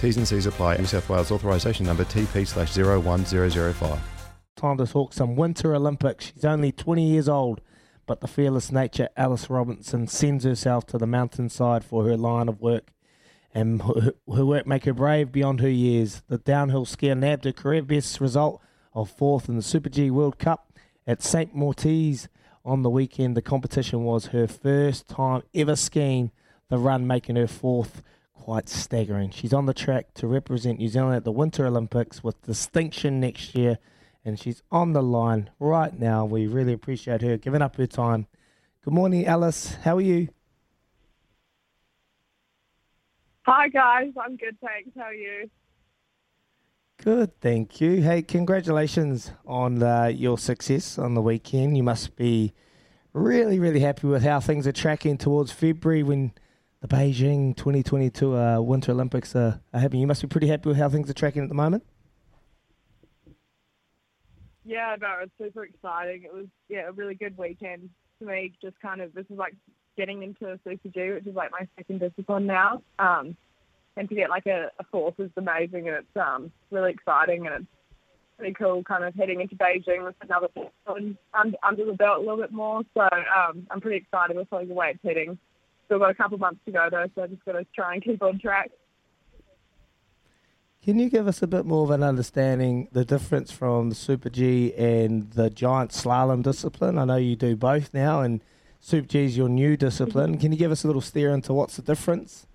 T's and C's apply. New South Wales authorisation number TP slash 01005. Time to talk some Winter Olympics. She's only 20 years old, but the fearless nature Alice Robinson sends herself to the mountainside for her line of work. And her, work make her brave beyond her years. The downhill skier nabbed her career best result of fourth in the Super G World Cup at St. Moritz on the weekend. The competition was her first time ever skiing the run, making her fourth quite staggering. She's on the track to represent New Zealand at the Winter Olympics with distinction next year, and she's on the line right now. We really appreciate her giving up her time. Good morning, Alice. How are you? Hi guys, I'm good, thanks. How are you? Good, thank you. Hey, congratulations on uh, your success on the weekend. You must be really, really happy with how things are tracking towards February when the Beijing 2022 uh, Winter Olympics are, are happening. You must be pretty happy with how things are tracking at the moment. Yeah, no, it's super exciting. It was yeah a really good weekend for me. Just kind of this is like getting into Super G, which is like my second discipline now. Um, and to get like a, a fourth is amazing, and it's um really exciting, and it's pretty cool. Kind of heading into Beijing with another under, under the belt a little bit more. So um, I'm pretty excited with like the way it's heading. Still got a couple months to go though, so I just got to try and keep on track. Can you give us a bit more of an understanding the difference from the Super G and the giant slalom discipline? I know you do both now, and Super G is your new discipline. Mm-hmm. Can you give us a little steer into what's the difference?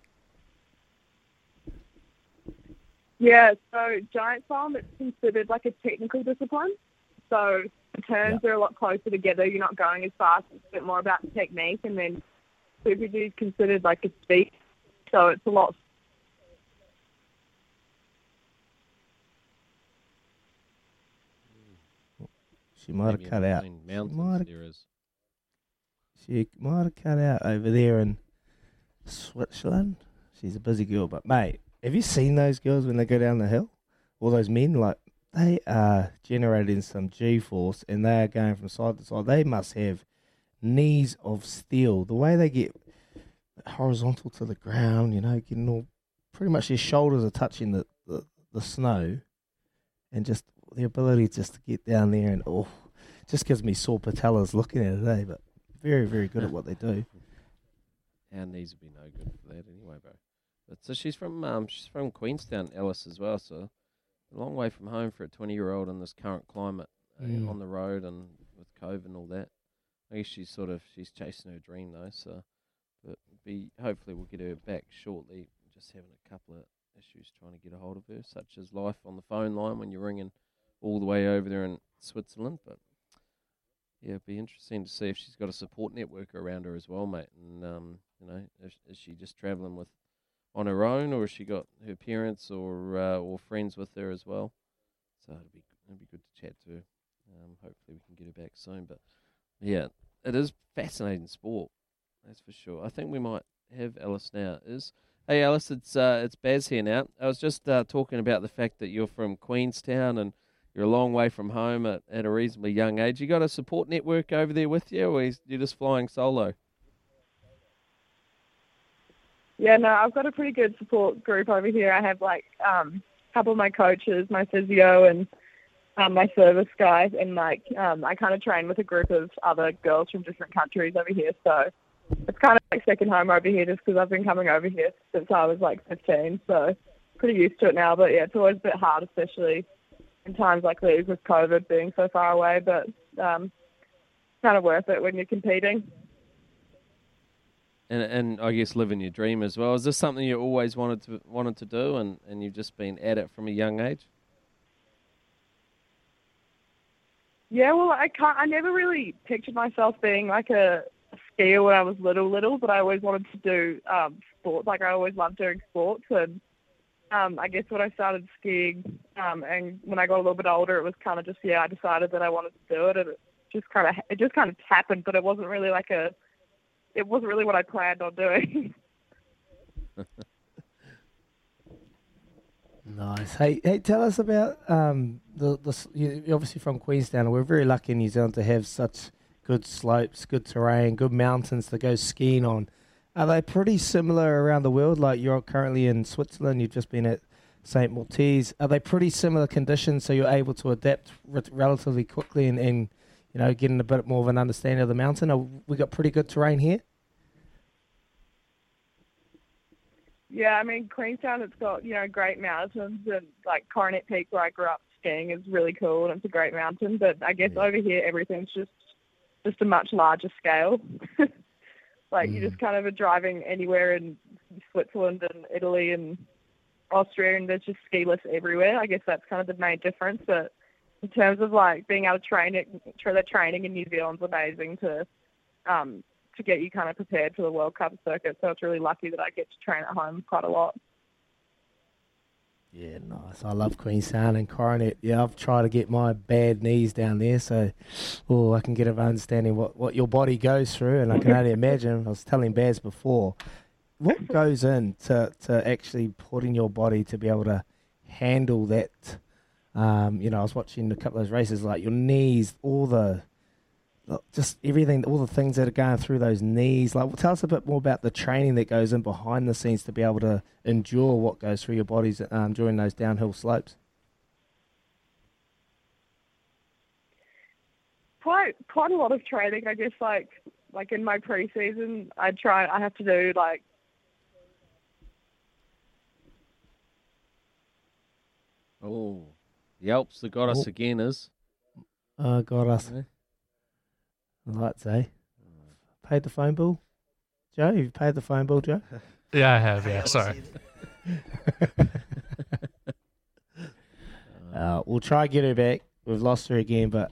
Yeah, so giant slalom it's considered like a technical discipline. So the turns are a lot closer together. You're not going as fast. It's a bit more about the technique, and then Super G is considered like a speed. So it's a lot She might have cut out. She Mountains might have, she might have cut out over there in Switzerland. She's a busy girl, but mate, have you seen those girls when they go down the hill? All those men, like they are generating some G force, and they are going from side to side. They must have knees of steel. The way they get horizontal to the ground, you know, getting all pretty much their shoulders are touching the, the, the snow, and just the ability just to get down there and oh, just gives me sore patellas looking at it, eh? But very, very good at what they do. Our knees would be no good for that anyway, bro. But so she's from um she's from Queenstown, Ellis as well. So a long way from home for a twenty year old in this current climate uh, Mm. on the road and with COVID and all that. I guess she's sort of she's chasing her dream though. So, but be hopefully we'll get her back shortly. Just having a couple of issues trying to get a hold of her, such as life on the phone line when you're ringing all the way over there in Switzerland. But yeah, it'd be interesting to see if she's got a support network around her as well, mate. And um, you know, is, is she just travelling with on her own, or has she got her parents or uh, or friends with her as well? So it'd be it'd be good to chat to her. Um, hopefully we can get her back soon. But yeah, it is fascinating sport, that's for sure. I think we might have Alice now. Is hey Alice, it's uh, it's Baz here now. I was just uh, talking about the fact that you're from Queenstown and you're a long way from home at, at a reasonably young age. You got a support network over there with you, or you're just flying solo? Yeah, no, I've got a pretty good support group over here. I have like um, a couple of my coaches, my physio, and um, my service guys, and like um, I kind of train with a group of other girls from different countries over here. So it's kind of like second home over here, just because I've been coming over here since I was like 15. So pretty used to it now. But yeah, it's always a bit hard, especially in times like these with COVID being so far away. But um, kind of worth it when you're competing. And and I guess living your dream as well. Is this something you always wanted to wanted to do, and, and you've just been at it from a young age? Yeah, well, I can't. I never really pictured myself being like a, skier when I was little, little. But I always wanted to do um, sports. Like I always loved doing sports, and um, I guess when I started skiing, um, and when I got a little bit older, it was kind of just yeah, I decided that I wanted to do it, and it just kind of it just kind of happened. But it wasn't really like a, it wasn't really what I planned on doing. Nice. Hey, hey, tell us about um, the the. Obviously from Queenstown. We're very lucky in New Zealand to have such good slopes, good terrain, good mountains to go skiing on. Are they pretty similar around the world? Like you're currently in Switzerland, you've just been at St. Maltese. Are they pretty similar conditions so you're able to adapt re- relatively quickly and, and, you know, getting a bit more of an understanding of the mountain? Are we got pretty good terrain here? Yeah, I mean Queenstown, it's got you know great mountains and like Coronet Peak, where I grew up skiing, is really cool and it's a great mountain. But I guess over here everything's just just a much larger scale. like you just kind of are driving anywhere in Switzerland and Italy and Austria, and there's just ski lifts everywhere. I guess that's kind of the main difference. But in terms of like being able to train it, the training in New Zealand's amazing to um, to get you kind of prepared for the World Cup circuit. So it's really lucky that I get to train at home quite a lot. Yeah, nice. I love Queenstown and Coronet. Yeah, I've tried to get my bad knees down there, so oh, I can get an understanding what, what your body goes through, and I can only imagine. I was telling Baz before, what goes in to, to actually putting your body to be able to handle that? Um, you know, I was watching a couple of those races, like your knees, all the just everything, all the things that are going through those knees. Like, tell us a bit more about the training that goes in behind the scenes to be able to endure what goes through your bodies um, during those downhill slopes. Quite, quite a lot of training. I guess, like, like in my preseason, I try. I have to do like Oh, the Alps that got us Oh. again is. Uh, got us. Yeah. Lights, eh? Paid the phone bill? Joe, you've paid the phone bill, Joe? Yeah, I have. Yeah, sorry. Uh, we'll try get her back. We've lost her again, but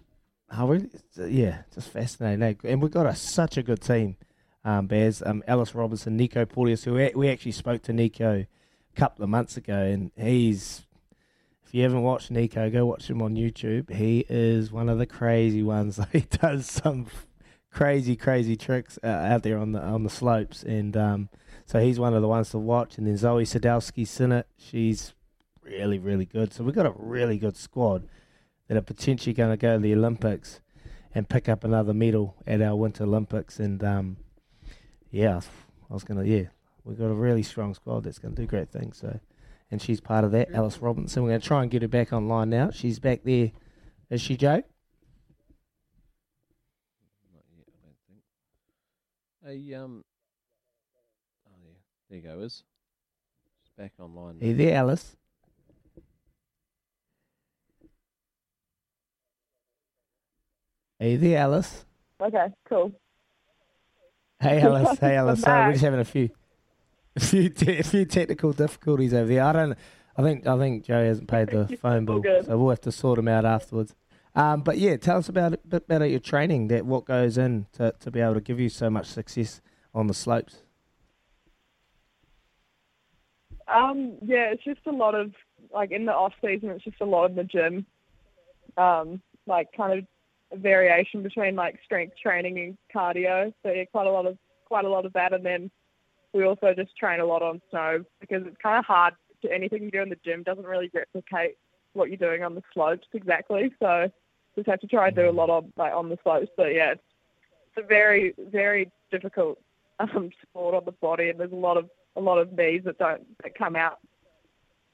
how really, yeah, just fascinating. eh? And we've got a, such a good team, um, Baz. Um, Alice Robinson, Nico Porteous, who we, we actually spoke to Nico a couple of months ago, and he's, if you haven't watched Nico, go watch him on YouTube. He is one of the crazy ones. he does some crazy, crazy tricks uh, out there on the on the slopes, and um, so he's one of the ones to watch. And then Zoi Sadowski Synnott, she's really, really good. So we've got a really good squad that are potentially going to go to the Olympics and pick up another medal at our Winter Olympics. And um, yeah, I was going to, yeah, we've got a really strong squad that's going to do great things. So, and she's part of that, Alice Robinson. We're going to try and get her back online now. She's back there. Is she, Joe? Not yet, I don't think. Hey, um. Oh yeah, there you go. Is it's back online. Are you there, Alice? Are you there, Alice? okay, cool. Hey Alice, hey Alice. Sorry, we're just having a few, a few, te- a few technical difficulties over there. I don't. I think I think Joe hasn't paid the phone bill, good. so we'll have to sort him out afterwards. Um, but yeah, tell us about a bit about your training. That what goes in to to be able to give you so much success on the slopes. Um, yeah, it's just a lot of like in the off season. It's just a lot in the gym. Um, like kind of a variation between like strength training and cardio. So yeah, quite a lot of quite a lot of that, and then we also just train a lot on snow because it's kind of hard. To anything you do in the gym doesn't really replicate what you're doing on the slopes exactly. So just have to try and do a lot of like on the slopes. But yeah, it's, it's a very very difficult um, sport on the body, and there's a lot of a lot of knees that don't that come out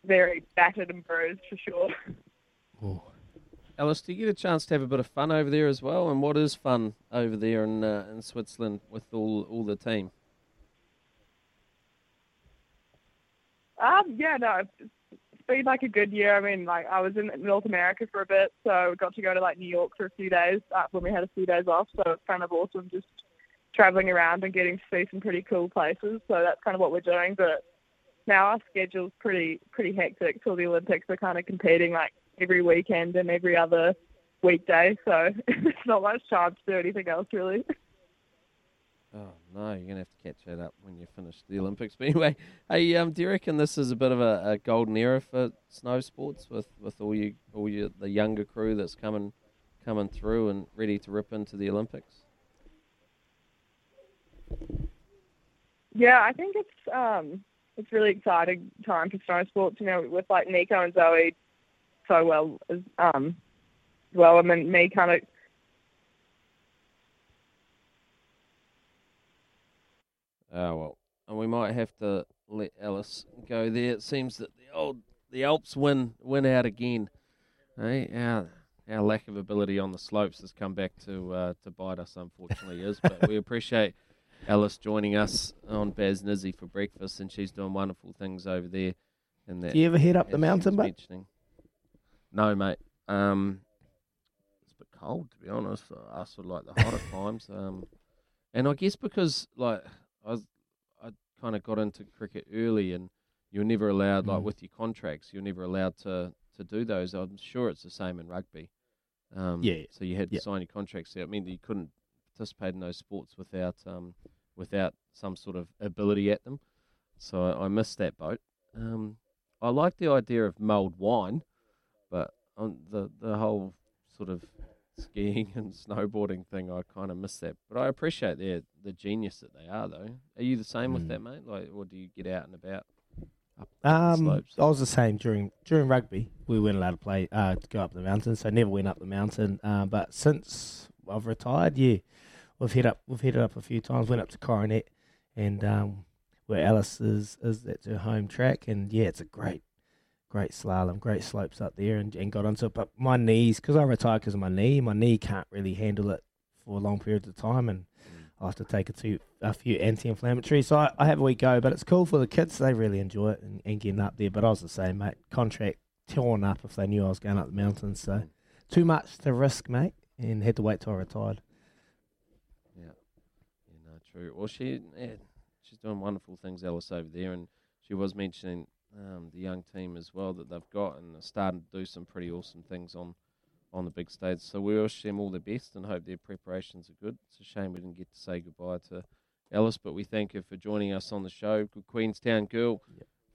very battered and bruised for sure. Ooh. Alice, do you get a chance to have a bit of fun over there as well? And what is fun over there in uh, in Switzerland with all all the team? Um, yeah, no, it's it's been like a good year. I mean, like I was in North America for a bit, so got to go to like New York for a few days uh, when we had a few days off. So it's kind of awesome just traveling around and getting to see some pretty cool places. So that's kind of what we're doing. But now our schedule's pretty pretty hectic. So the Olympics We're kind of competing like every weekend and every other weekday. So there's not much time to do anything else really. Oh no, you're gonna have to catch that up when you finish the Olympics. But anyway, hey, um, do you reckon this is a bit of a, a golden era for snow sports with, with all you all you the younger crew that's coming coming through and ready to rip into the Olympics? Yeah, I think it's um it's really exciting time for snow sports. You know, with like Nico and Zoi so well as um well, and then me kind of Oh well, and we might have to let Alice go there. It seems that the old the Alps win win out again. Hey, our our lack of ability on the slopes has come back to uh, to bite us, unfortunately, is. But we appreciate Alice joining us on Baz Nizzy for breakfast, and she's doing wonderful things over there. And that, Do you ever head up the mountain, mate? No, mate. Um, it's a bit cold, to be honest. I sort of like the hotter climbs. Um, and I guess because like I was, I kind of got into cricket early, and you're never allowed, like Mm. with your contracts, you're never allowed to to do those. I'm sure it's the same in rugby. Um, Yeah. So you had to Yeah. sign your contracts out. It meant that you couldn't participate in those sports without um without some sort of ability at them. So I, I missed that boat. Um, I like the idea of mulled wine, but on the the whole sort of skiing and snowboarding thing, I kind of miss that. But I appreciate their the genius that they are, though. Are you the same with Mm. that, mate? Like, or do you get out and about? Up Um, the I was the same during during rugby. We weren't allowed to play uh, to go up the mountain, so I never went up the mountain. Uh, but since I've retired, yeah, we've hit up we've headed up a few times. Went up to Coronet, and um, where Alice is is that's her home track, and yeah, it's a great great slalom, great slopes up there, and, and got onto it. But my knees, because I retired because of my knee, my knee can't really handle it for long periods of time, and mm. I have to take a, two, a few anti-inflammatories. So I, I have a wee go, but it's cool for the kids. They really enjoy it and, and getting up there. But I was the same, mate. Contract torn up if they knew I was going up the mountains. So mm. too much to risk, mate, and had to wait till I retired. Yeah, yeah, no, true. Well, she, yeah, she's doing wonderful things, Alice, over there, and she was mentioning um, the young team as well that they've got, and they're starting to do some pretty awesome things on on the big stage. So we wish them all the best and hope their preparations are good. It's a shame we didn't get to say goodbye to Alice, but we thank her for joining us on the show. Good Queenstown girl,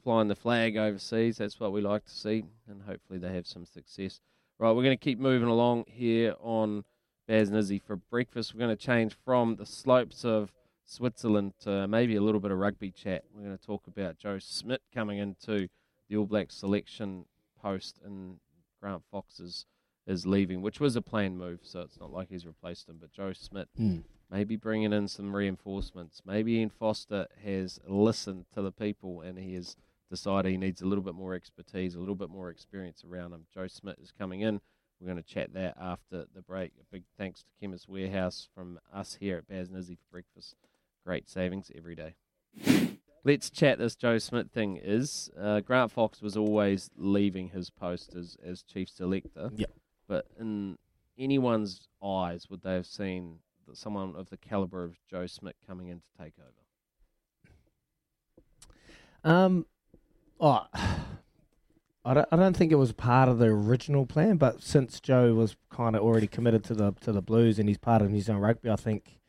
flying the flag overseas. That's what we like to see, and hopefully they have some success. Right, we're going to keep moving along here on Baz Nizzy for breakfast. We're going to change from the slopes of Switzerland to maybe a little bit of rugby chat. We're going to talk about Joe Schmidt coming into the All Blacks selection post and Grant Fox is, is leaving, which was a planned move, so it's not like he's replaced him. But Joe Schmidt Mm. maybe bringing in some reinforcements. Maybe Ian Foster has listened to the people and he has decided he needs a little bit more expertise, a little bit more experience around him. Joe Schmidt is coming in. We're going to chat that after the break. A big thanks to Chemist Warehouse from us here at Baz Nizzy for breakfast. Great savings every day. Let's chat this Joe Schmidt thing. Is uh, Grant Fox was always leaving his post as, as chief selector. Yep. But in anyone's eyes, would they have seen that someone of the caliber of Joe Schmidt coming in to take over? Um, oh, I don't, I don't think it was part of the original plan, but since Joe was kind of already committed to the to the Blues and he's part of New Zealand rugby, I think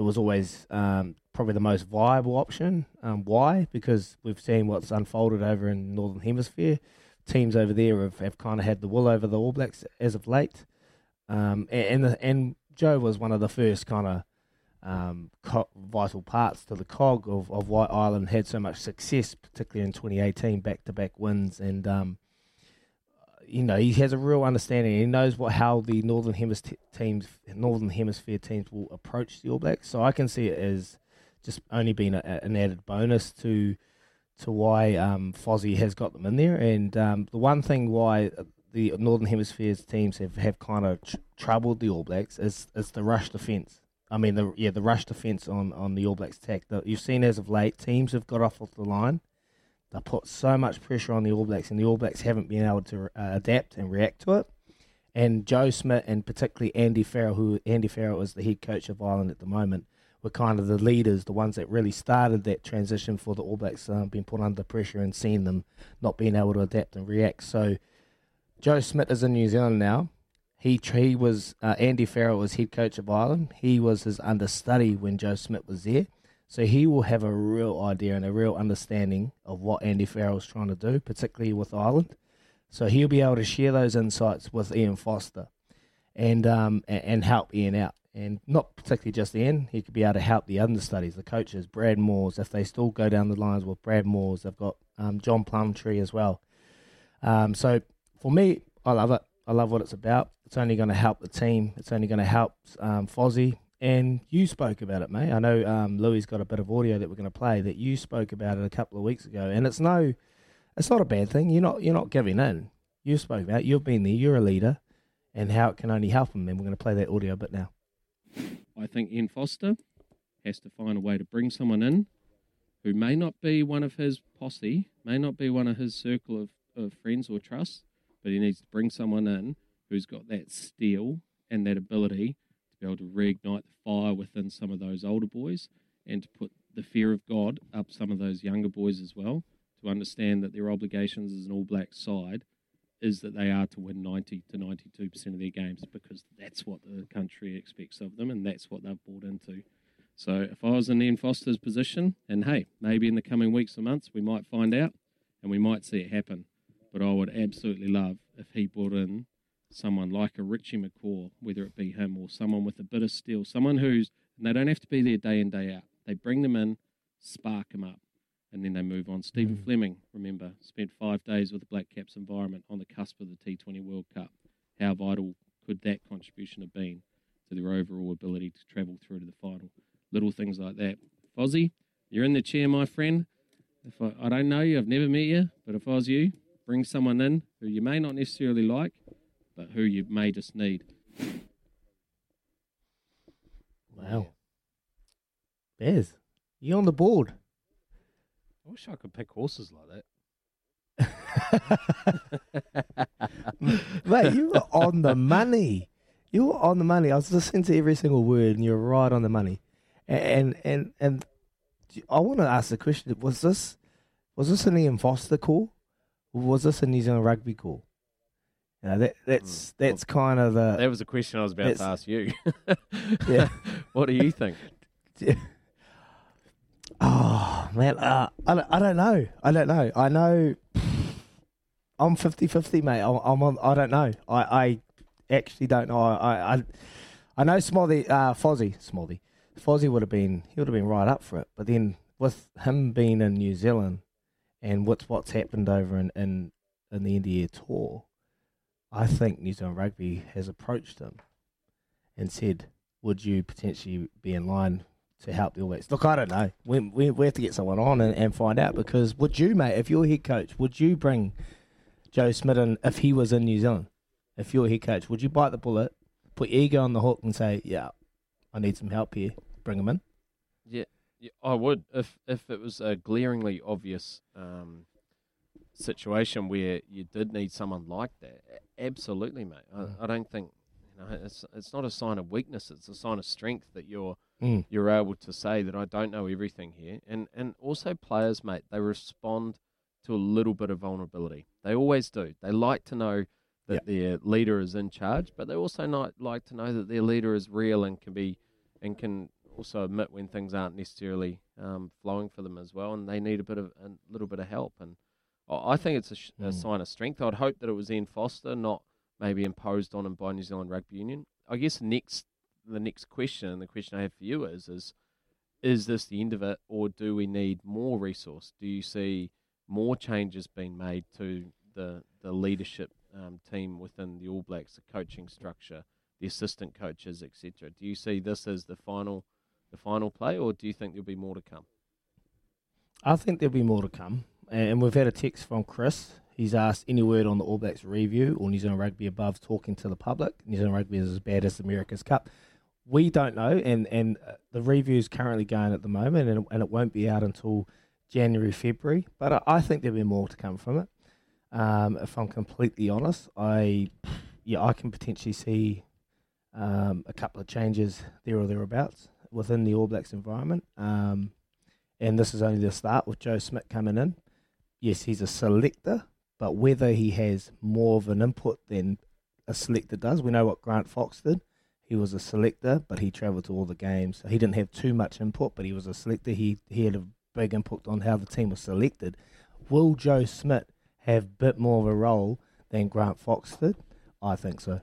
it was always um, probably the most viable option. Um, why? Because we've seen what's unfolded over in Northern Hemisphere. Teams over there have, have kind of had the wool over the All Blacks as of late, um, and and, the, and Joe was one of the first kind of um, co- vital parts to the cog of, of why Ireland had so much success, particularly in 2018, back to back wins. And um, you know, he has a real understanding. He knows what how the northern hemisphere teams, northern hemisphere teams will approach the All Blacks. So I can see it as just only being a, an added bonus to to why um, Fozzie has got them in there. And um, the one thing why the northern hemisphere's teams have, have kind of tr- troubled the All Blacks is is the rush defence. I mean, the yeah, the rush defence on, on the All Blacks attack. that you've seen as of late, teams have got off of the line. They put so much pressure on the All Blacks, and the All Blacks haven't been able to uh, adapt and react to it. And Joe Schmidt, and particularly Andy Farrell, who Andy Farrell is the head coach of Ireland at the moment, were kind of the leaders, the ones that really started that transition for the All Blacks, um, being put under pressure and seeing them not being able to adapt and react. So Joe Schmidt is in New Zealand now he he was uh, Andy Farrell was head coach of Ireland. He was his understudy when Joe Schmidt was there, so he will have a real idea and a real understanding of what Andy Farrell is trying to do, particularly with Ireland. So he'll be able to share those insights with Ian Foster, and um and help Ian out, and not particularly just Ian. He could be able to help the understudies, the coaches, Brad Moores, if they still go down the lines with Brad Moores. They've got um, John Plumtree as well. Um, so for me, I love it. I love what it's about. It's only going to help the team. It's only going to help um, Fozzie. And you spoke about it, mate. I know um, Louis got a bit of audio that we're going to play that you spoke about it a couple of weeks ago, and it's no, it's not a bad thing. You're not you're not giving in. You spoke about. It. You've been there. You're a leader, and how it can only help him. And we're going to play that audio bit now. I think Ian Foster has to find a way to bring someone in who may not be one of his posse, may not be one of his circle of, of friends or trust, but he needs to bring someone in who's got that steel and that ability be able to reignite the fire within some of those older boys and to put the fear of God up some of those younger boys as well to understand that their obligations as an All Black side is that they are to win 90 to 92% of their games because that's what the country expects of them and that's what they've bought into. So if I was in Ian Foster's position, and hey, maybe in the coming weeks or months we might find out and we might see it happen. But I would absolutely love if he brought in someone like a Richie McCaw, whether it be him or someone with a bit of steel, someone who's, and they don't have to be there day in, day out. They bring them in, spark them up, and then they move on. Stephen mm. Fleming, remember, spent five days with the Black Caps environment on the cusp of the T20 World Cup. How vital could that contribution have been to their overall ability to travel through to the final? Little things like that. Fozzie, you're in the chair, my friend. If I, I don't know you, I've never met you, but if I was you, bring someone in who you may not necessarily like, but who you may just need. Wow. Bears, you on the board? I wish I could pick horses like that. Mate, you were on the money. You were on the money. I was listening to every single word, and you're right on the money. And and and, I want to ask the question: Was this was this an Ian Foster call? Or was this a New Zealand rugby call? You know, that that's mm. that's kind of the. That was a question I was about to ask you. yeah. what do you think? Oh man, uh, I don't, I don't know. I don't know. I know. I'm 50-50, mate. I'm, I'm on. I don't know. I, I actually don't know. I I, I know Smothy, uh, Fozzie, Smothy, Fozzie would have been he would have been right up for it. But then with him being in New Zealand and what's what's happened over in in, in the India tour, I think New Zealand Rugby has approached them and said, "Would you potentially be in line to help the All Blacks?" Look, I don't know. We, we, we have to get someone on and, and find out because would you, mate, if you're head coach, would you bring Joe Schmidt in if he was in New Zealand? If you're head coach, would you bite the bullet, put your ego on the hook, and say, "Yeah, I need some help here. Bring him in." Yeah, yeah I would if if it was a glaringly obvious. Um, situation where you did need someone like that, absolutely, mate. I, mm. I, don't think you know it's it's not a sign of weakness; it's a sign of strength that you're mm. you're able to say that I don't know everything here. And and also players, mate, they respond to a little bit of vulnerability. They always do. They like to know that yep. their leader is in charge, but they also not like to know that their leader is real and can be and can also admit when things aren't necessarily um, flowing for them as well, and they need a bit of a little bit of help. And I think it's a, sh- mm. a, sign of strength. I'd hope that it was Ian Foster, not maybe imposed on him by New Zealand Rugby Union. I guess next the next question, and the question I have for you is, is is this the end of it, or do we need more resource? Do you see more changes being made to the the leadership um, team within the All Blacks, the coaching structure, the assistant coaches, etc. Do you see this as the final, the final play, or do you think there'll be more to come? I think there'll be more to come, and we've had a text from Chris. He's asked any word on the All Blacks review or New Zealand Rugby above talking to the public. New Zealand Rugby is as bad as America's Cup. We don't know, and and uh, the review is currently going at the moment, and and it won't be out until January February. But I, I think there'll be more to come from it. Um, if I'm completely honest, I yeah I can potentially see um, a couple of changes there or thereabouts within the All Blacks environment. Um, and this is only the start with Joe Schmidt coming in. Yes, he's a selector, but whether he has more of an input than a selector does, we know what Grant Fox did. He was a selector, but he travelled to all the games. He didn't have too much input, but he was a selector. He he had a big input on how the team was selected. Will Joe Schmidt have a bit more of a role than Grant Fox did? I think so.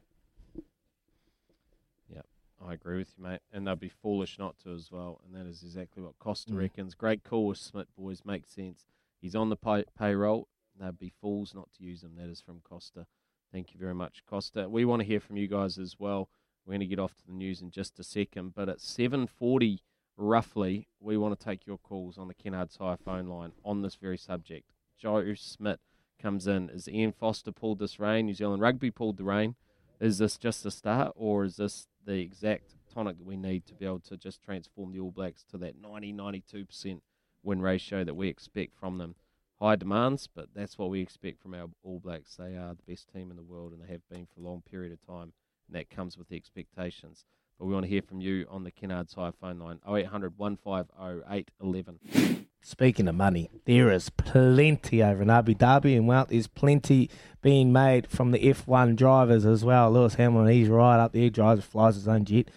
Yeah, I agree with you, mate. And they'd be foolish not to as well. And that is exactly what Costa Mm. reckons. Great call with Schmidt, boys. Makes sense. He's on the pay- payroll. They'd be fools not to use him. That is from Costa. Thank you very much, Costa. We want to hear from you guys as well. We're going to get off to the news in just a second. But at 7.40, roughly, we want to take your calls on the Kennards Hire phone line on this very subject. Joe Schmidt comes in. Is Ian Foster pulled this rein? New Zealand Rugby pulled the rein? Is this just the start, or is this the exact tonic that we need to be able to just transform the All Blacks to that 90 92% win ratio that we expect from them? High demands, but that's what we expect from our All Blacks. They are the best team in the world, and they have been for a long period of time, and that comes with the expectations. But we want to hear from you on the Kennards Hire phone line 0800 150 811. Speaking of money, there is plenty over in Abu Dhabi, and well, there's plenty being made from the F1 drivers as well. Lewis Hamilton, he's right up there, he drives, flies his own jet.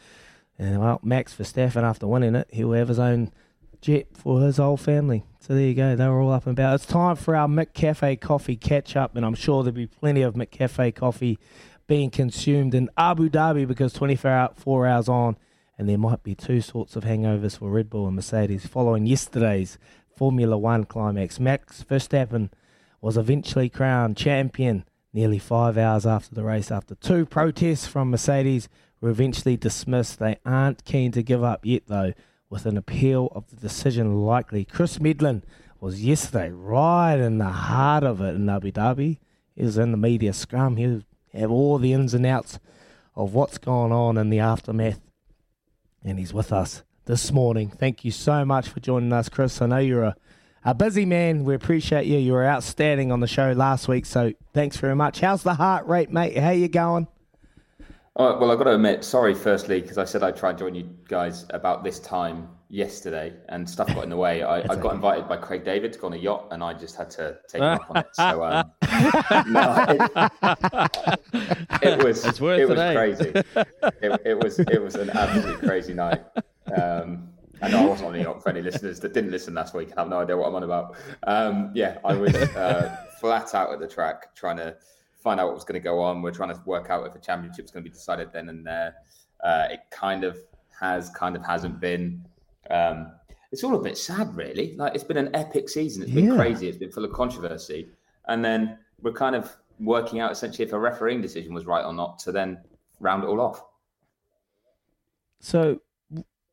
And well, Max Verstappen, after winning it, he'll have his own jet for his whole family. So there you go, they were all up and about. It's time for our McCafe coffee catch up, and I'm sure there'll be plenty of McCafe coffee being consumed in Abu Dhabi because 24 hour, four hours on, and there might be two sorts of hangovers for Red Bull and Mercedes following yesterday's Formula One climax. Max Verstappen was eventually crowned champion nearly five hours after the race. After two protests from Mercedes were eventually dismissed, they aren't keen to give up yet, though, with an appeal of the decision likely. Chris Medland was yesterday right in the heart of it in Abu Dhabi. He was in the media scrum. He have all the ins and outs of what's gone on in the aftermath. And he's with us this morning. Thank you so much for joining us, Chris. I know you're a, a busy man. We appreciate you. You were outstanding on the show last week, so thanks very much. How's the heart rate, mate? How you going? Oh, well, I've got to admit, sorry, firstly, because I said I'd try and join you guys about this time yesterday and stuff got in the way. I, I got invited by Craig David to go on a yacht and I just had to take him up on it. So, um, no, it, it was, it was crazy. It, it was, it was an absolutely crazy night. Um, I know I wasn't on the yacht for any listeners that didn't listen last week and have no idea what I'm on about. Um, yeah, I was uh, flat out at the track trying to find out what was going to go on. We're trying to work out if a championship's going to be decided then and there. Uh, it kind of has, kind of hasn't been. Um, it's all a bit sad, really. Like it's been an epic season. It's been Yeah. crazy. It's been full of controversy, and then we're kind of working out essentially if a refereeing decision was right or not to then round it all off. So,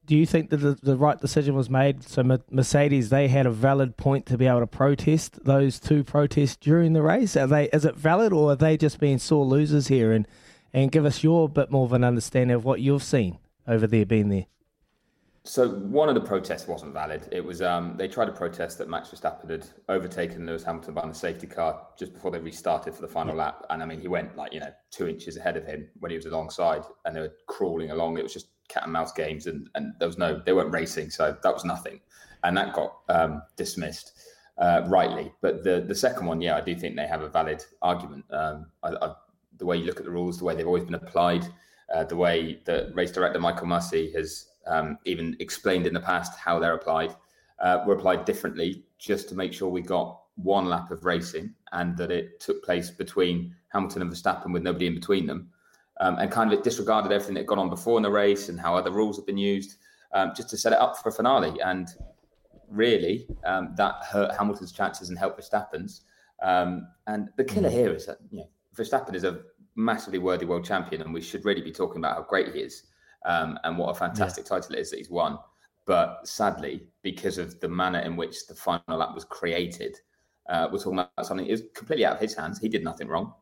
do you think that the, the right decision was made? So, Mercedes they had a valid point to be able to protest those two protests during the race. Are they? Is it valid, or are they just being sore losers here? And and give us your bit more of an understanding of what you've seen over there, being there. So one of the protests wasn't valid. It was um, they tried to protest that Max Verstappen had overtaken Lewis Hamilton behind the safety car just before they restarted for the final lap, and I mean he went like you know two inches ahead of him when he was alongside, and they were crawling along. It was just cat and mouse games, and and there was no they weren't racing, so that was nothing, and that got um, dismissed uh, rightly. But the the second one, yeah, I do think they have a valid argument. Um, I, I, the way you look at the rules, the way they've always been applied, uh, the way that race director Michael Masi has um, even explained in the past how they're applied, uh, were applied differently just to make sure we got one lap of racing and that it took place between Hamilton and Verstappen with nobody in between them. Um, and kind of it disregarded everything that had gone on before in the race and how other rules have been used um, just to set it up for a finale. And really, um, that hurt Hamilton's chances and helped Verstappen's. Um, and the killer here is that you know Verstappen is a massively worthy world champion, and we should really be talking about how great he is um, and what a fantastic yeah. title it is that he's won. But sadly, because of the manner in which the final lap was created, uh, we're talking about something that is completely out of his hands. He did nothing wrong.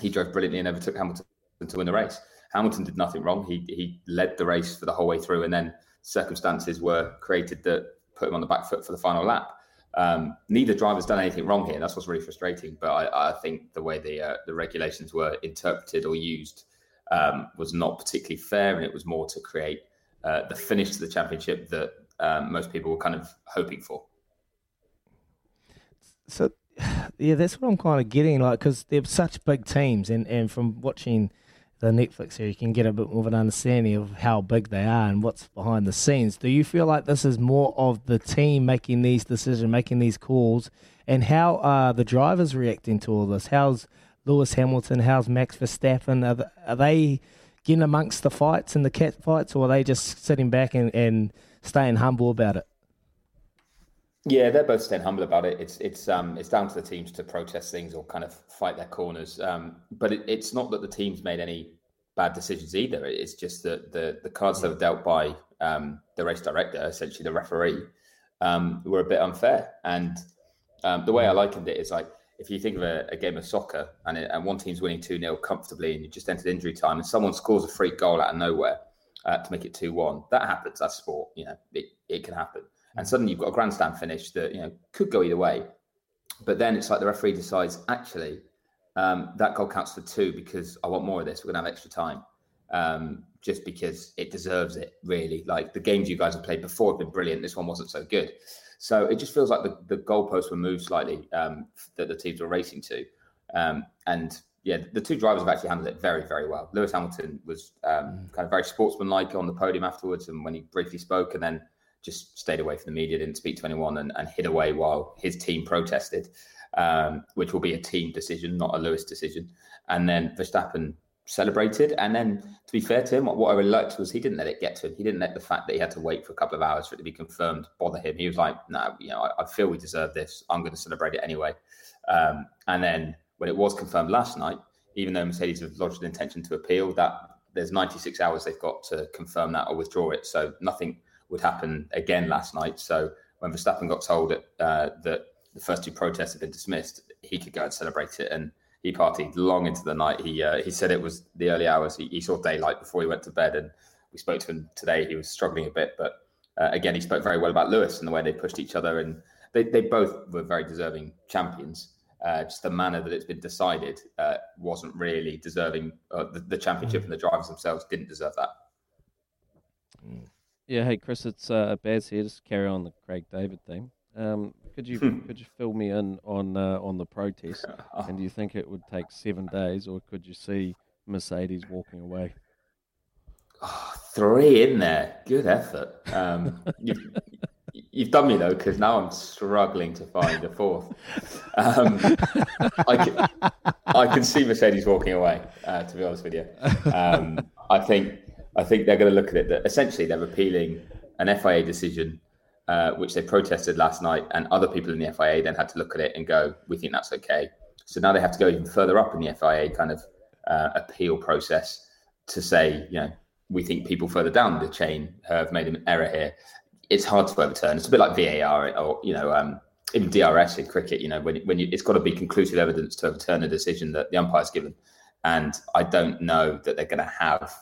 He drove brilliantly and overtook Hamilton to win the race. Hamilton did nothing wrong. He he led the race for the whole way through, and then circumstances were created that put him on the back foot for the final lap. Um, neither driver's done anything wrong here. That's what's really frustrating. But I, I think the way the uh, the regulations were interpreted or used um, was not particularly fair, and it was more to create uh, the finish to the championship that um, most people were kind of hoping for. So, yeah, that's what I'm kind of getting like because they're such big teams, and and from watching the Netflix here, you can get a bit more of an understanding of how big they are and what's behind the scenes. Do you feel like this is more of the team making these decisions, making these calls, and how are the drivers reacting to all this? How's Lewis Hamilton? How's Max Verstappen? Are, the, are they getting amongst the fights and the cat fights, or are they just sitting back and, and staying humble about it? Yeah, they're both staying humble about it. It's it's um it's down to the teams to protest things or kind of fight their corners. Um, but it, it's not that the teams made any bad decisions either. It's just that the the cards that were dealt by um, the race director, essentially the referee, um, were a bit unfair. And um, the way I likened it is like if you think of a, a game of soccer and, it, and one team's winning 2 0 comfortably and you just entered injury time and someone scores a free goal out of nowhere uh, to make it 2 1, that happens. That's sport. You know, it, it can happen and suddenly you've got a grandstand finish that you know could go either way. But then it's like the referee decides actually um, that goal counts for two because I want more of this. We're gonna have extra time, um, just because it deserves it. Really, like the games you guys have played before have been brilliant. This one wasn't so good, so it just feels like the, the goalposts were moved slightly um, that the teams were racing to, um, and yeah, the two drivers have actually handled it very, very well. Lewis Hamilton was um, mm. kind of very sportsmanlike on the podium afterwards, and when he briefly spoke, and then just stayed away from the media, didn't speak to anyone, and, and hid away while his team protested, um, which will be a team decision, not a Lewis decision. And then Verstappen celebrated. And then, to be fair to him, what I really liked was he didn't let it get to him. He didn't let the fact that he had to wait for a couple of hours for it to be confirmed bother him. He was like, "No, you know, I, I feel we deserve this. I'm going to celebrate it anyway." Um, and then, when it was confirmed last night, even though Mercedes have lodged an intention to appeal, that there's 96 hours they've got to confirm that or withdraw it. So nothing would happen again last night. So when Verstappen got told that, uh, that the first two protests had been dismissed, he could go and celebrate it. And he partied long into the night. He uh, he said it was the early hours. He, he, saw daylight before he went to bed. And we spoke to him today. He was struggling a bit, but uh, again, he spoke very well about Lewis and the way they pushed each other. And they, they both were very deserving champions. Uh, just the manner that it's been decided uh, wasn't really deserving. Uh, the, the, championship mm. and the drivers themselves didn't deserve that. Mm. Yeah, hey Chris, it's uh, Baz here. Just carry on the Craig David thing. Um, could you could you fill me in on uh, on the protest? And do you think it would take seven days, or could you see Mercedes walking away? Oh, three in there, good effort. Um, you've, you've done me though, because now I'm struggling to find a fourth. Um, I, can, I can see Mercedes walking away. Uh, to be honest with you, um, I think I think they're going to look at it that essentially they're appealing an FIA decision, uh, which they protested last night, and other people in the FIA then had to look at it and go, "We think that's okay." So now they have to go even further up in the FIA kind of uh, appeal process to say, you know, we think people further down the chain have made an error here. It's hard to overturn. It's a bit like VAR or you know. Um, even DRS in cricket, you know, when when you, it's got to be conclusive evidence to overturn a decision that the umpire's given, and I don't know that they're going to have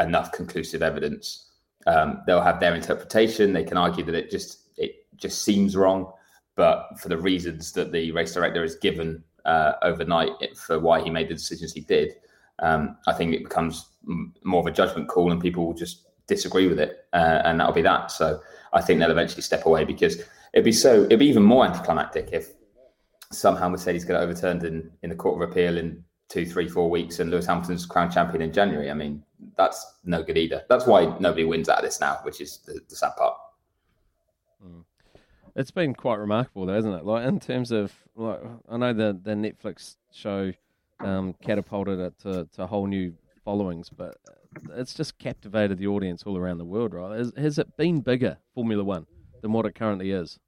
enough conclusive evidence. Um, they'll have their interpretation. They can argue that it just it just seems wrong, but for the reasons that the race director has given uh, overnight for why he made the decisions he did, um, I think it becomes more of a judgment call, and people will just disagree with it, uh, and that'll be that. So I think they'll eventually step away because it'd be so it'd be even more anticlimactic if somehow Mercedes get overturned in in the court of appeal in two, three, four weeks, and Lewis Hamilton's crown champion in January. I mean, that's no good either. That's why nobody wins out of this now, which is the, the sad part. Mm. It's been quite remarkable, though, isn't it? Like in terms of like, I know the the Netflix show um, catapulted it to, to whole new followings, but it's just captivated the audience all around the world, right? Has, has it been bigger Formula One than what it currently is?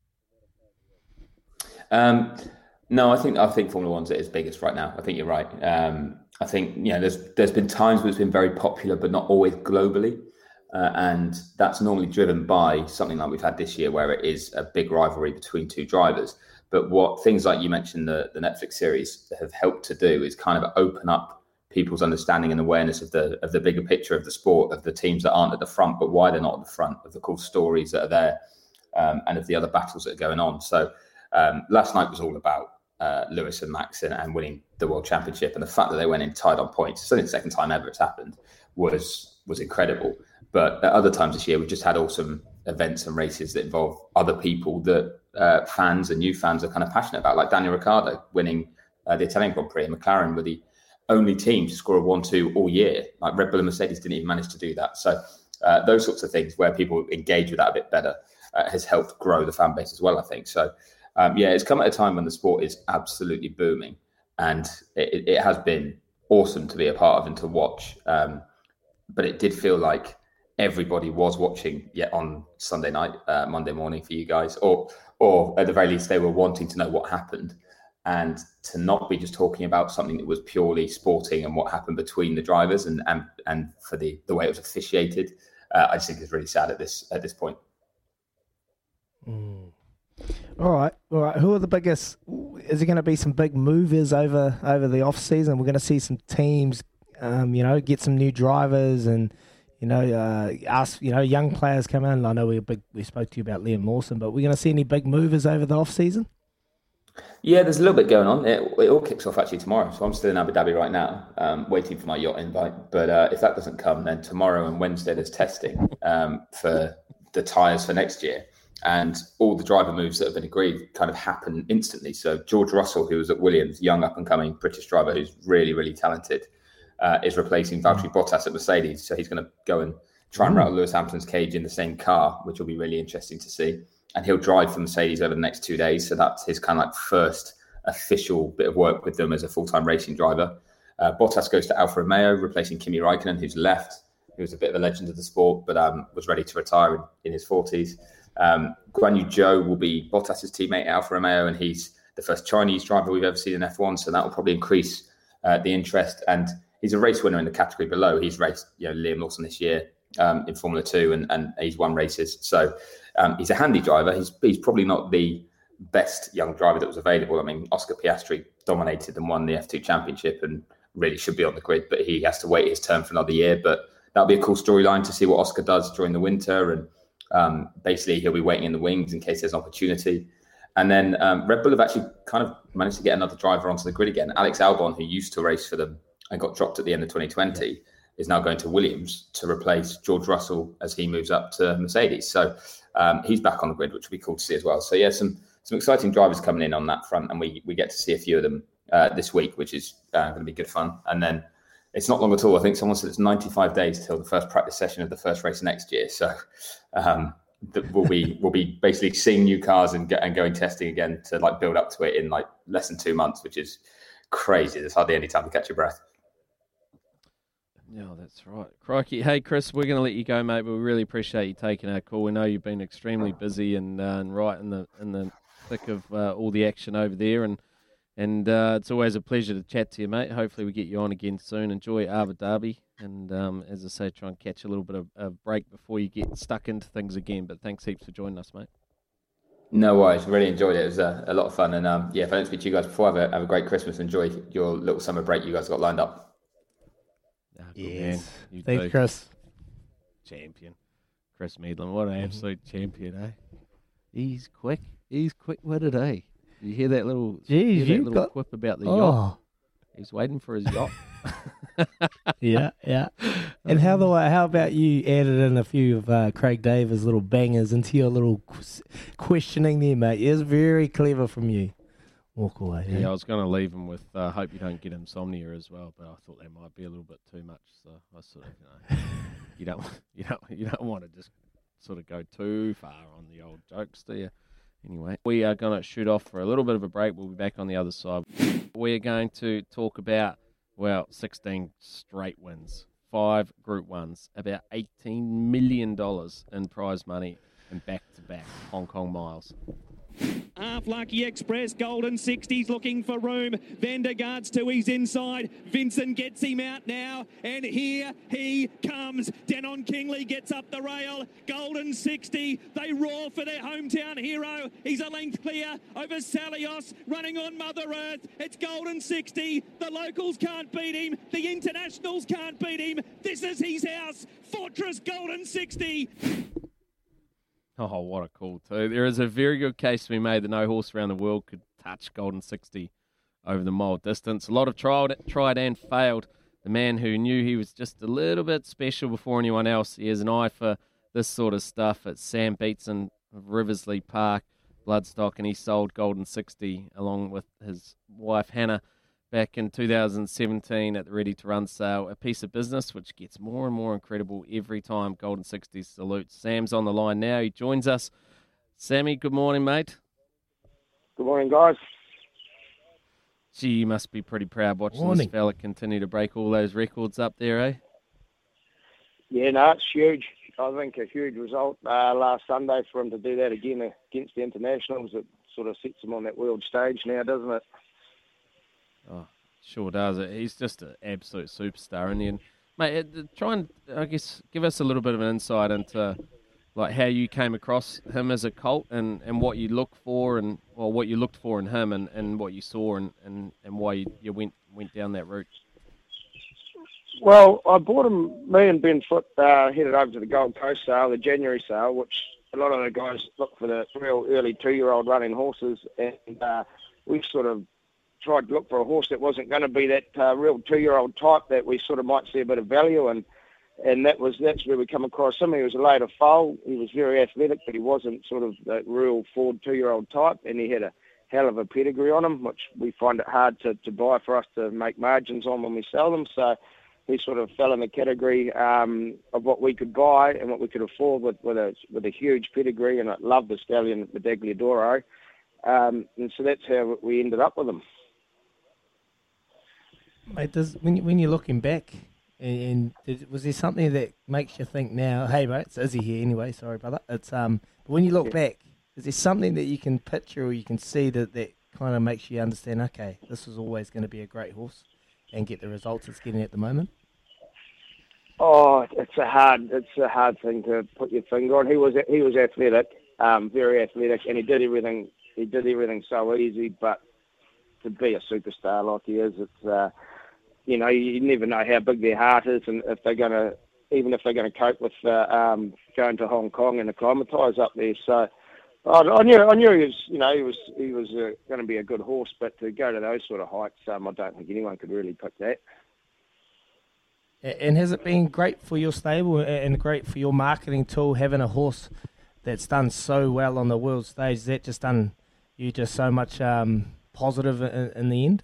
Um, No, I think I think Formula One's at its biggest right now. I think you're right. Um, I think you know there's there's been times where it's been very popular, but not always globally, uh, and that's normally driven by something like we've had this year, where it is a big rivalry between two drivers. But what things like you mentioned the the Netflix series have helped to do is kind of open up people's understanding and awareness of the of the bigger picture of the sport, of the teams that aren't at the front, but why they're not at the front, of the cool stories that are there, um, and of the other battles that are going on. So um, last night was all about uh, Lewis and Max and, winning the world championship. And the fact that they went in tied on points, it's only the second time ever it's happened, was was incredible. But at other times this year, we've just had awesome events and races that involve other people that uh, fans and new fans are kind of passionate about, like Daniel Ricciardo winning uh, the Italian Grand Prix. And McLaren were the only team to score a one-two all year. Like Red Bull and Mercedes didn't even manage to do that. So uh, those sorts of things where people engage with that a bit better uh, has helped grow the fan base as well. I think so um, yeah, it's come at a time when the sport is absolutely booming, and it, it has been awesome to be a part of and to watch. Um, but it did feel like everybody was watching yet on Sunday night, uh, Monday morning for you guys, or or at the very least they were wanting to know what happened, and to not be just talking about something that was purely sporting and what happened between the drivers and and and for the the way it was officiated. Uh, I just think is really sad at this at this point. Mm. All right, all right. Who are the biggest? Is there going to be some big movers over over the off season? We're going to see some teams, um, you know, get some new drivers and you know, uh, ask you know young players come in. I know we big, we spoke to you about Liam Lawson, but we're going to see any big movers over the off season. Yeah, there's a little bit going on. It, it, all kicks off actually tomorrow. So I'm still in Abu Dhabi right now, um, waiting for my yacht invite. But uh, if that doesn't come, then tomorrow and Wednesday there's testing um, for the tyres for next year and all the driver moves that have been agreed kind of happen instantly. So George Russell, who was at Williams, young up and coming British driver who's really really talented, uh, is replacing Valtteri Bottas at Mercedes. So he's going to go and try and rattle Lewis Hamilton's cage in the same car, which will be really interesting to see. And he'll drive for Mercedes over the next two days. So that's his kind of like first official bit of work with them as a full time racing driver. Uh, Bottas goes to Alfa Romeo, replacing Kimi Raikkonen, who's left. He was a bit of a legend of the sport, but um, was ready to retire in, in his 40s. Um, Guan Yu Zhou will be Bottas's teammate at Alfa Romeo, and he's the first Chinese driver we've ever seen in F1. So that will probably increase uh, the interest. And he's a race winner in the category below. He's raced, you know, Liam Lawson this year um, in Formula Two, and, and he's won races. So um, he's a handy driver. He's he's probably not the best young driver that was available. I mean, Oscar Piastri dominated and won the F2 championship and really should be on the grid, but he has to wait his turn for another year. But that'll be a cool storyline to see what Oscar does during the winter and um, basically, he'll be waiting in the wings in case there's an opportunity. And then um, Red Bull have actually kind of managed to get another driver onto the grid again. Alex Albon, who used to race for them and got dropped at the end of 2020, yeah. is now going to Williams to replace George Russell as he moves up to Mercedes. So um, he's back on the grid, which will be cool to see as well. So yeah, some some exciting drivers coming in on that front, and we we get to see a few of them uh, this week, which is uh, going to be good fun. And then it's not long at all. I think someone said it's 95 days till the first practice session of the first race next year. So um, we'll be we'll be basically seeing new cars and and going testing again to like build up to it in like less than two months, which is crazy. There's hardly any time to catch your breath. Yeah, that's right. Crikey. Hey, Chris, we're going to let you go, mate, we really appreciate you taking our call. We know you've been extremely busy and, uh, and right in the in the thick of uh, all the action over there. And and uh, it's always a pleasure to chat to you, mate. Hopefully, we get you on again soon. Enjoy Abu Dhabi. And um, as I say, try and catch a little bit of a break before you get stuck into things again. But thanks heaps for joining us, mate. No worries. Really enjoyed it. It was uh, a lot of fun. And um, yeah, if I don't speak to you guys before, have a, have a great Christmas. Enjoy your little summer break you guys got lined up. Ah, yes. You Thanks, Chris. Champion. Chris Medland. What an mm-hmm. absolute champion, eh? He's quick. He's quick witted, eh? You hear that little, Jeez, that little got... quip about the oh. yacht? He's waiting for his yacht. yeah, yeah. And how the how about you added in a few of uh, Craig David's little bangers into your little questioning there, mate? It's very clever from you. Walk away. Yeah, yeah I was going to leave him with uh, hope you don't get insomnia as well, but I thought that might be a little bit too much. So I sort of, you know, you don't you don't you don't want to just sort of go too far on the old jokes, do you? Anyway, we are going to shoot off for a little bit of a break. We'll be back on the other side. We are going to talk about, well, 16 straight wins, five Group Ones, about $18 million in prize money, and back to back Hong Kong miles. Half Lucky Express, Golden 60s looking for room. Vandergaard's to his inside. Vincent gets him out now. And here he comes. Danon Kingly gets up the rail. Golden 60. They roar for their hometown hero. He's a length clear over Salios, running on Mother Earth. It's Golden 60. The locals can't beat him. The internationals can't beat him. This is his house. Fortress Golden 60. Oh, what a call, too. There is a very good case to be made that no horse around the world could touch Golden 60 over the mile distance. A lot of tried, tried and failed. The man who knew he was just a little bit special before anyone else. He has an eye for this sort of stuff. It's Sam Beatson of Riversley Park, Bloodstock, and he sold Golden 60 along with his wife Hannah back in 2017 at the Ready to Run sale, a piece of business which gets more and more incredible every time Golden 60s salutes. Sam's on the line now. He joins us. Sammy, good morning, mate. Good morning, guys. Gee, you must be pretty proud watching Morning. this fella continue to break all those records up there, eh? Yeah, no, it's huge. I think a huge result uh, last Sunday for him to do that again against the internationals. It sort of sets him on that world stage now, doesn't it? Sure does. He's just an absolute superstar. And then, mate, uh, try and I guess give us a little bit of an insight into like how you came across him as a colt and, and what you look for and well what you looked for in him and, and what you saw and, and, and why you, you went went down that route. Well, I bought him. Me and Ben Foot uh, headed over to the Gold Coast sale, the January sale, which a lot of the guys look for the real early two-year-old running horses, and uh, we sort of tried to look for a horse that wasn't going to be that uh, real two-year-old type that we sort of might see a bit of value in. And that was that's where we come across him. He was a later foal. He was very athletic, but he wasn't sort of the real Ford two-year-old type. And he had a hell of a pedigree on him, which we find it hard to, to buy for us to make margins on when we sell them. So he sort of fell in the category um, of what we could buy and what we could afford with, with a with a huge pedigree. And I love the stallion, Medaglia d'Oro. Um, and so that's how we ended up with him. Mate, does when you, when you're looking back, and, and did, was there something that makes you think now? Hey, mate, it's Izzy here anyway. Sorry, brother. It's um. But when you look back, is there something that you can picture or you can see that that kind of makes you understand? Okay, this was always going to be a great horse, and get the results it's getting at the moment. Oh, it's a hard, it's a hard thing to put your finger on. He was, he was athletic, um, very athletic, and he did everything. He did everything so easy. But to be a superstar like he is, it's, uh, you know, you never know how big their heart is, and if they're going to, even if they're going to cope with uh, um, going to Hong Kong and acclimatise up there. So. I, I knew, I knew he was, you know, he was, he was uh, going to be a good horse, but to go to those sort of heights, um, I don't think anyone could really pick that. And has it been great for your stable and great for your marketing tool having a horse that's done so well on the world stage? That just done you just so much um, positive in, in the end?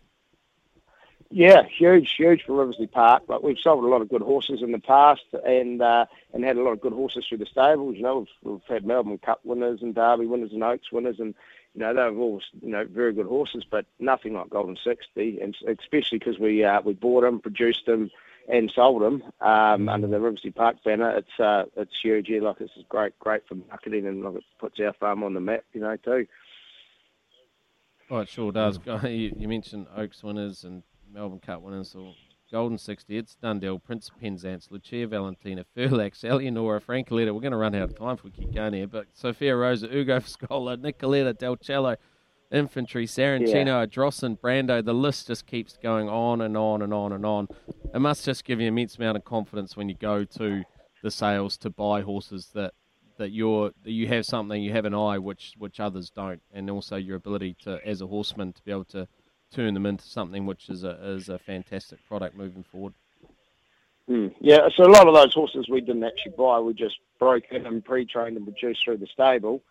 Yeah, huge, huge for Riversley Park. Like we've sold a lot of good horses in the past, and uh, and had a lot of good horses through the stables. You know, we've, we've had Melbourne Cup winners and Derby winners and Oaks winners, and you know they're all you know very good horses, but nothing like Golden Sixty, and especially because we uh, we bought them, produced them, and sold them um, under the Riversley Park banner. It's uh, it's huge. Yeah, like it's great, great for marketing, and like it puts our farm on the map. You know, too. Oh, it sure does. You, you mentioned Oaks winners and Melbourne Cup winners, or Golden 60. It's Dundeel, Prince Penzance, Lucia Valentina, Furlax, Eleonora, Francoletta. We're going to run out of time if we keep going here, but Sophia Rosa, Ugo Scola, Nicoletta, Del Cello, Infantry, Sarancino, Drossen, Brando. The list just keeps going on and on and on and on. It must just give you an immense amount of confidence when you go to the sales to buy horses that that you're that you have something, you have an eye which which others don't, and also your ability to as a horseman to be able to turn them into something which is a is a fantastic product moving forward. Mm. Yeah, so a lot of those horses we didn't actually buy. We just broke in and pre-trained and produced through the stable.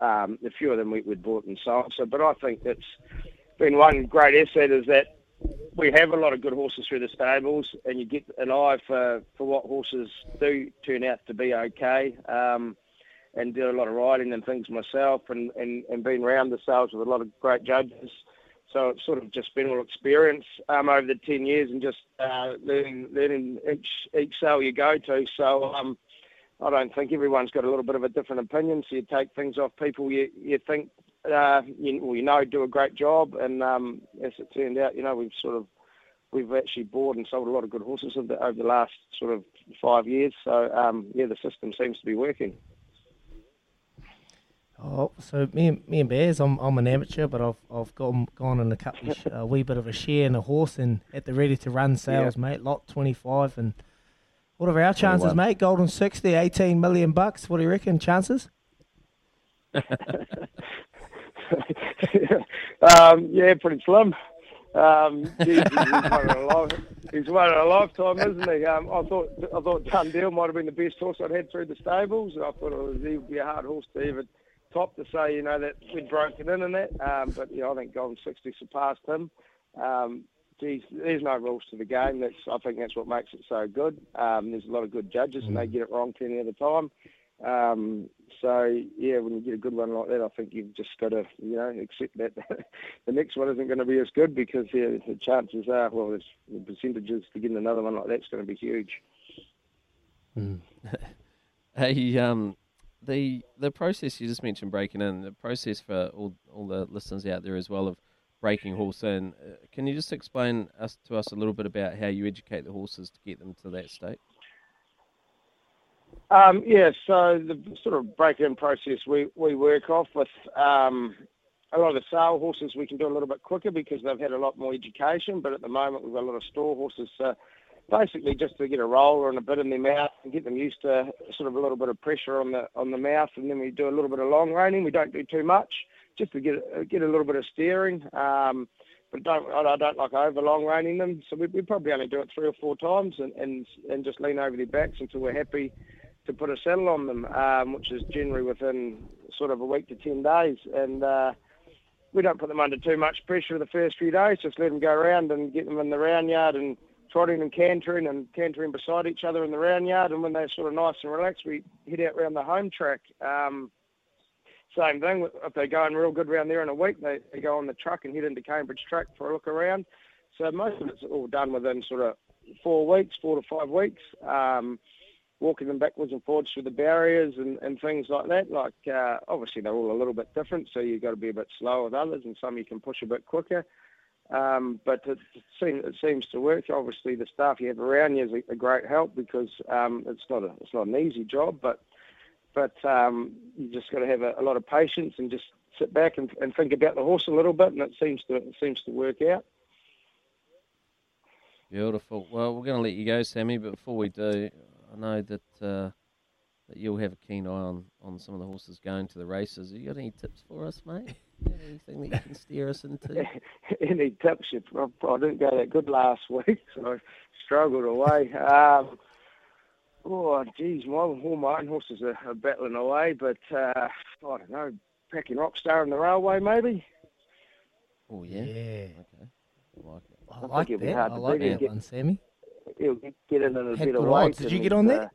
Um, a few of them we, we'd bought and sold. So, but I think it's been one great asset is that we have a lot of good horses through the stables, and you get an eye for, for what horses do turn out to be okay. Um, and did a lot of riding and things myself, and, and, and been around the sales with a lot of great judges. So it's sort of just been all experience um, over the ten years, and just uh, learning learning each each sale you go to. So um, I don't think everyone's got a little bit of a different opinion. So you take things off people you you think uh, you, well, you know, do a great job. And um, as it turned out, you know, we've sort of we've actually bought and sold a lot of good horses over the, over the last sort of five years. So um, yeah, the system seems to be working. Oh, so me and me and Bears, I'm I'm an amateur, but I've I've gone gone in a couple of, a wee bit of a share in a horse and at the ready to run sales, Yeah. mate. Lot twenty five and what are our chances, 21. mate? Golden 60, 18 million bucks. What do you reckon? Chances? um, yeah, pretty slim. Um, geez, he's, one in a he's one in a lifetime, isn't he? Um, I thought I thought Dundeel might have been the best horse I'd had through the stables. I thought it was, he would be a hard horse to even top to say, you know, that we'd broken in and that. Um, but yeah, I think Golden Sixty surpassed him. Um, geez, there's no rules to the game. That's I think that's what makes it so good. Um, there's a lot of good judges, and they get it wrong plenty of the time. Um, so yeah, when you get a good one like that, I think you've just got to you know accept that the next one isn't going to be as good because yeah, the chances are well, there's, the percentages to getting another one like that's going to be huge. Hey, um, the the process you just mentioned breaking in, the process for all all the listeners out there as well of breaking horse in. Uh, can you just explain us to us a little bit about how you educate the horses to get them to that state? Um, yeah, so the sort of break-in process we, we work off with um, a lot of the sale horses we can do a little bit quicker because they've had a lot more education, but at the moment we've got a lot of store horses. So basically just to get a roller and a bit in their mouth and get them used to sort of a little bit of pressure on the on the mouth, and then we do a little bit of long reining. We don't do too much, just to get get a little bit of steering. Um, but don't I don't like over long reining them, so we we probably only do it three or four times and, and and just lean over their backs until we're happy to put a saddle on them, um, which is generally within sort of a week to ten days, and. Uh, we don't put them under too much pressure the first few days. Just let them go around and get them in the round yard and trotting and cantering and cantering beside each other in the round yard. And when they're sort of nice and relaxed, we head out round the home track. Um, same thing. If they're going real good round there in a week, they, they go on the truck and head into Cambridge track for a look around. So most of it's all done within sort of four weeks, four to five weeks. Um, walking them backwards and forwards through the barriers and, and things like that. Like uh, obviously they're all a little bit different, so you've got to be a bit slower with others, and some you can push a bit quicker. Um, but it, seems, it seems to work. Obviously, the staff you have around you is a, a great help because um, it's not a it's not an easy job, but but um, you just got to have a, a lot of patience and just sit back and, and think about the horse a little bit, and it seems to it seems to work out. Beautiful. Well, we're going to let you go, Sammy, but before we do, I know that uh, that you'll have a keen eye on, on some of the horses going to the races. Have you got any tips for us, mate? Anything that you can steer us into? Any tips? I didn't go that good last week, so I struggled away. Um, oh, geez, my, all my own horses are, are battling away, but uh, I don't know, packing Rockstar in the railway maybe. Oh yeah. Yeah. Okay. I like it. I think like it'll be that. hard I to like that Get- one, Sammy. He'll get, get in a Had better good weight. Did you get on uh, there?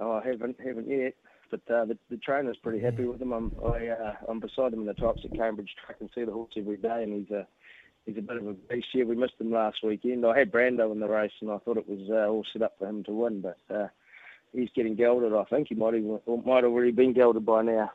No, I haven't, haven't yet. But uh, the, the trainer's pretty happy with him. I'm, I, uh, I'm beside him in the tops at Cambridge Track and see the horse every day, and he's a he's a bit of a beast. Yeah, we missed him last weekend. I had Brando in the race, and I thought it was uh, all set up for him to win, but uh, he's getting gelded. I think he might even might already been gelded by now.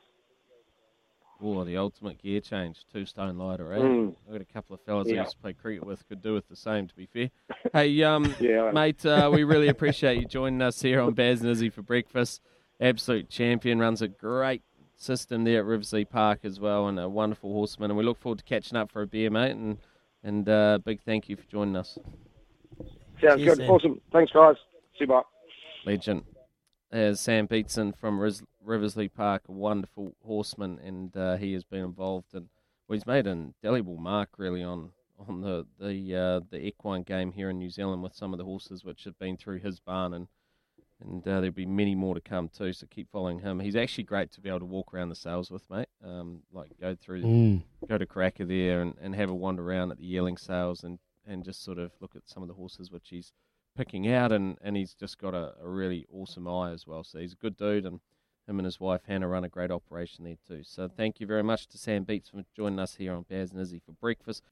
Oh, the ultimate gear change, two stone lighter, eh? Mm. I've got a couple of fellas I used to play cricket with could do with the same, to be fair. Hey, um, Yeah. mate, uh, we really appreciate you joining us here on Baz and Izzy for breakfast. Absolute champion, runs a great system there at Riversley Park as well, and a wonderful horseman. And we look forward to catching up for a beer, mate. And and uh, big thank you for joining us, Sounds Cheers, good. Sam. Awesome. Thanks, guys. See you. Bye. legend. As Sam Beatson from Ris- Riversley Park, a wonderful horseman, and uh, he has been involved in. Well, he's made an indelible mark really on on the the uh, the equine game here in New Zealand with some of the horses which have been through his barn, and and uh, there'll be many more to come too. So keep following him. He's actually great to be able to walk around the sales with, mate. Um, like go through, Mm. go to Karaka there and, and have a wander around at the yearling sales and, and just sort of look at some of the horses which he's picking out and, and he's just got a, a really awesome eye as well. So he's a good dude and him and his wife Hannah run a great operation there too. So thank you very much to Sam Beats for joining us here on Baz and Izzy for breakfast.